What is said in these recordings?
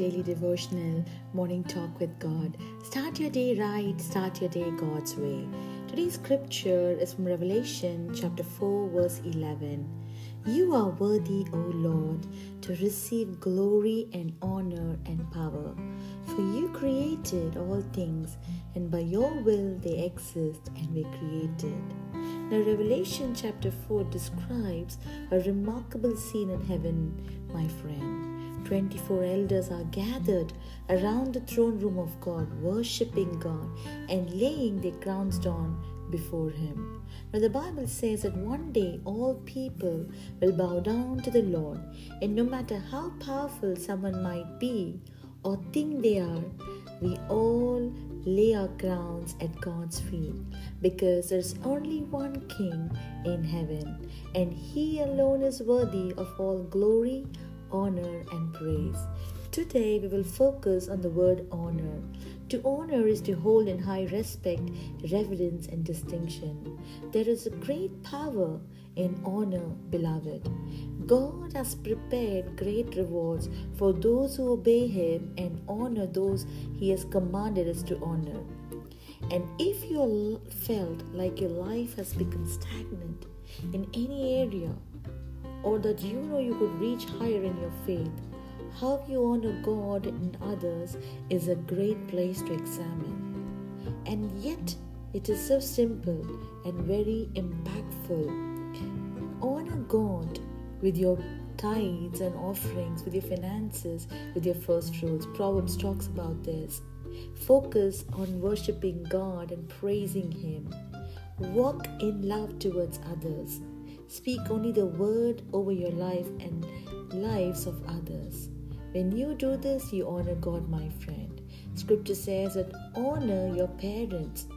daily devotional morning talk with God. Start your day right, start your day God's way. Today's scripture is from Revelation chapter 4, verse 11. You are worthy, O Lord, to receive glory and honor and power. For you created all things, and by your will they exist and were created. Now, Revelation chapter 4 describes a remarkable scene in heaven, my friend. 24 elders are gathered around the throne room of God, worshipping God and laying their crowns down before Him. Now, the Bible says that one day all people will bow down to the Lord, and no matter how powerful someone might be or think they are, we all lay our crowns at God's feet because there's only one King in heaven, and He alone is worthy of all glory honor, and praise. Today we will focus on the word honor. To honor is to hold in high respect, reverence, and distinction. There is a great power in honor, beloved. God has prepared great rewards for those who obey Him and honor those He has commanded us to honor. And if you felt like your life has become stagnant in any area, or that you know you could reach higher in your faith, how you honor God and others is a great place to examine. And yet, it is so simple and very impactful. Honor God with your tithes and offerings, with your finances, with your first fruits. Proverbs talks about this. Focus on worshiping God and praising Him. Walk in love towards others. Speak only the word over your life and lives of others. When you do this, you honor God, my friend. Scripture says that honor your parents.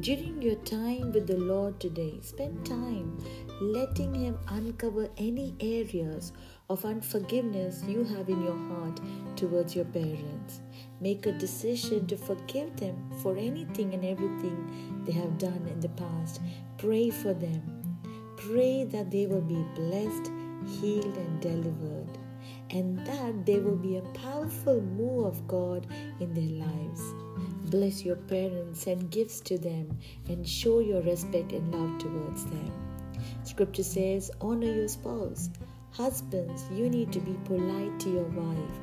During your time with the Lord today, spend time letting Him uncover any areas of unforgiveness you have in your heart towards your parents. Make a decision to forgive them for anything and everything they have done in the past. Pray for them Pray that they will be blessed, healed, and delivered, and that there will be a powerful move of God in their lives. Bless your parents, send gifts to them, and show your respect and love towards them. Scripture says, Honor your spouse. Husbands, you need to be polite to your wife.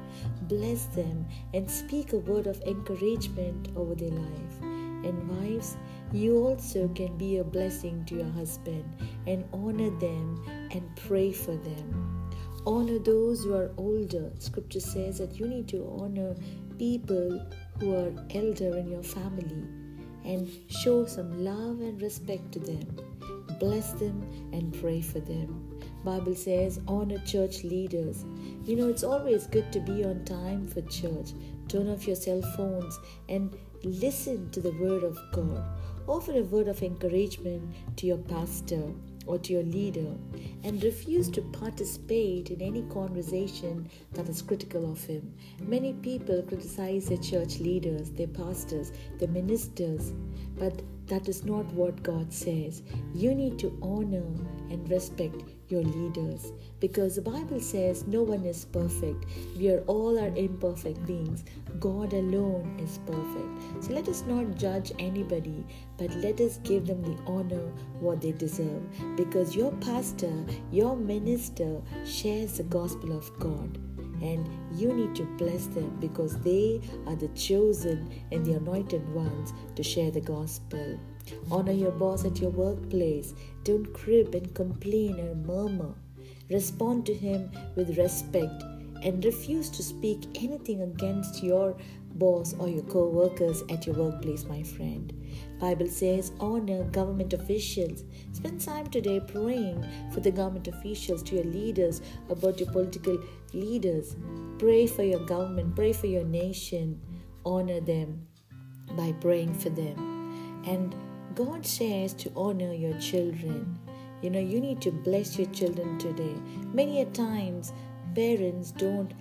Bless them and speak a word of encouragement over their life. And wives, you also can be a blessing to your husband and honor them and pray for them. Honor those who are older. Scripture says that you need to honor people who are elder in your family and show some love and respect to them. Bless them and pray for them. Bible says honor church leaders. You know it's always good to be on time for church. Turn off your cell phones and listen to the word of God. Offer a word of encouragement to your pastor or to your leader and refuse to participate in any conversation that is critical of him. Many people criticize their church leaders, their pastors, their ministers, but that is not what God says. You need to honor and respect your leaders because the Bible says no one is perfect. We are all are imperfect beings. God alone is perfect. So let us not judge anybody, but let us give them the honor what they deserve because your pastor, your minister shares the gospel of God and you need to bless them because they are the chosen and the anointed ones to share the gospel. Honor your boss at your workplace. Don't crib and complain or murmur. Respond to him with respect and refuse to speak anything against your boss or your co-workers at your workplace my friend. Bible says honor government officials. Spend time today praying for the government officials to your leaders about your political leaders. Pray for your government pray for your nation. Honor them by praying for them. And god says to honor your children. You know you need to bless your children today. Many a times parents don't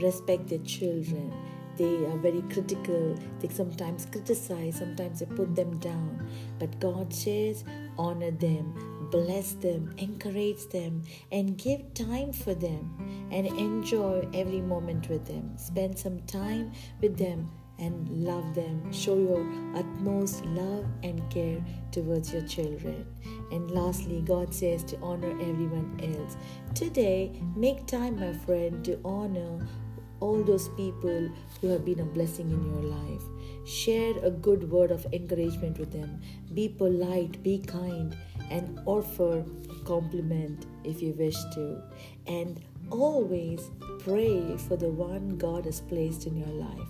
respect their children. They are very critical. They sometimes criticize sometimes they put them down. But god says honor them bless them encourage them and give time for them and enjoy every moment with them. Spend some time with them and love them. Show your utmost love and care towards your children. And lastly, God says to honor everyone else. Today, make time, my friend, to honor all those people who have been a blessing in your life. Share a good word of encouragement with them. Be polite, be kind, and offer a compliment if you wish to. And always pray for the one God has placed in your life.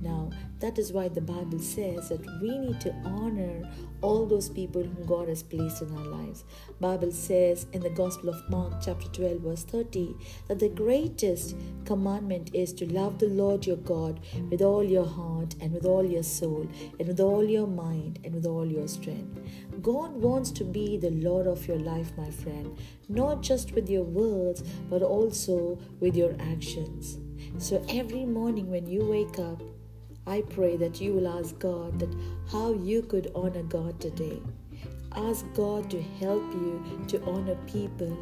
Now, that is why the Bible says that we need to honor all those people whom God has placed in our lives. Bible says in the Gospel of Mark chapter 12 verse 30 that the greatest commandment is to love the Lord your God with all your heart and with all your soul and with all your mind and with all your strength. God wants to be the Lord of your life, my friend, not just with your words but also with your actions. So every morning when you wake up, I pray that you will ask God that how you could honor God today. Ask God to help you to honor people.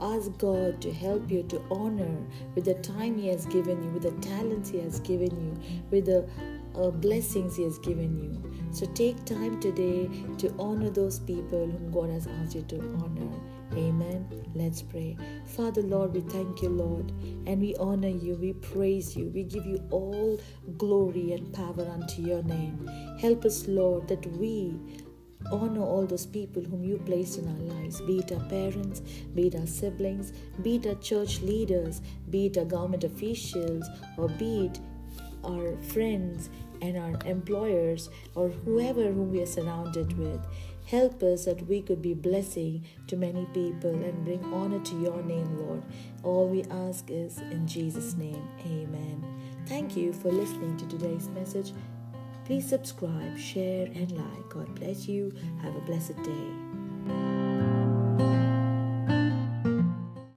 Ask God to help you to honor with the time He has given you, with the talents He has given you, with the uh, blessings He has given you. So take time today to honor those people whom God has asked you to honor. Amen. Let's pray. Father, Lord, we thank you, Lord, and we honor you. We praise you. We give you all glory and power unto your name. Help us, Lord, that we honor all those people whom you placed in our lives, be it our parents, be it our siblings, be it our church leaders, be it our government officials, or be it our friends and our employers or whoever whom we are surrounded with. Help us that we could be blessing to many people and bring honor to your name, Lord. All we ask is in Jesus' name. Amen. Thank you for listening to today's message. Please subscribe, share, and like. God bless you. Have a blessed day.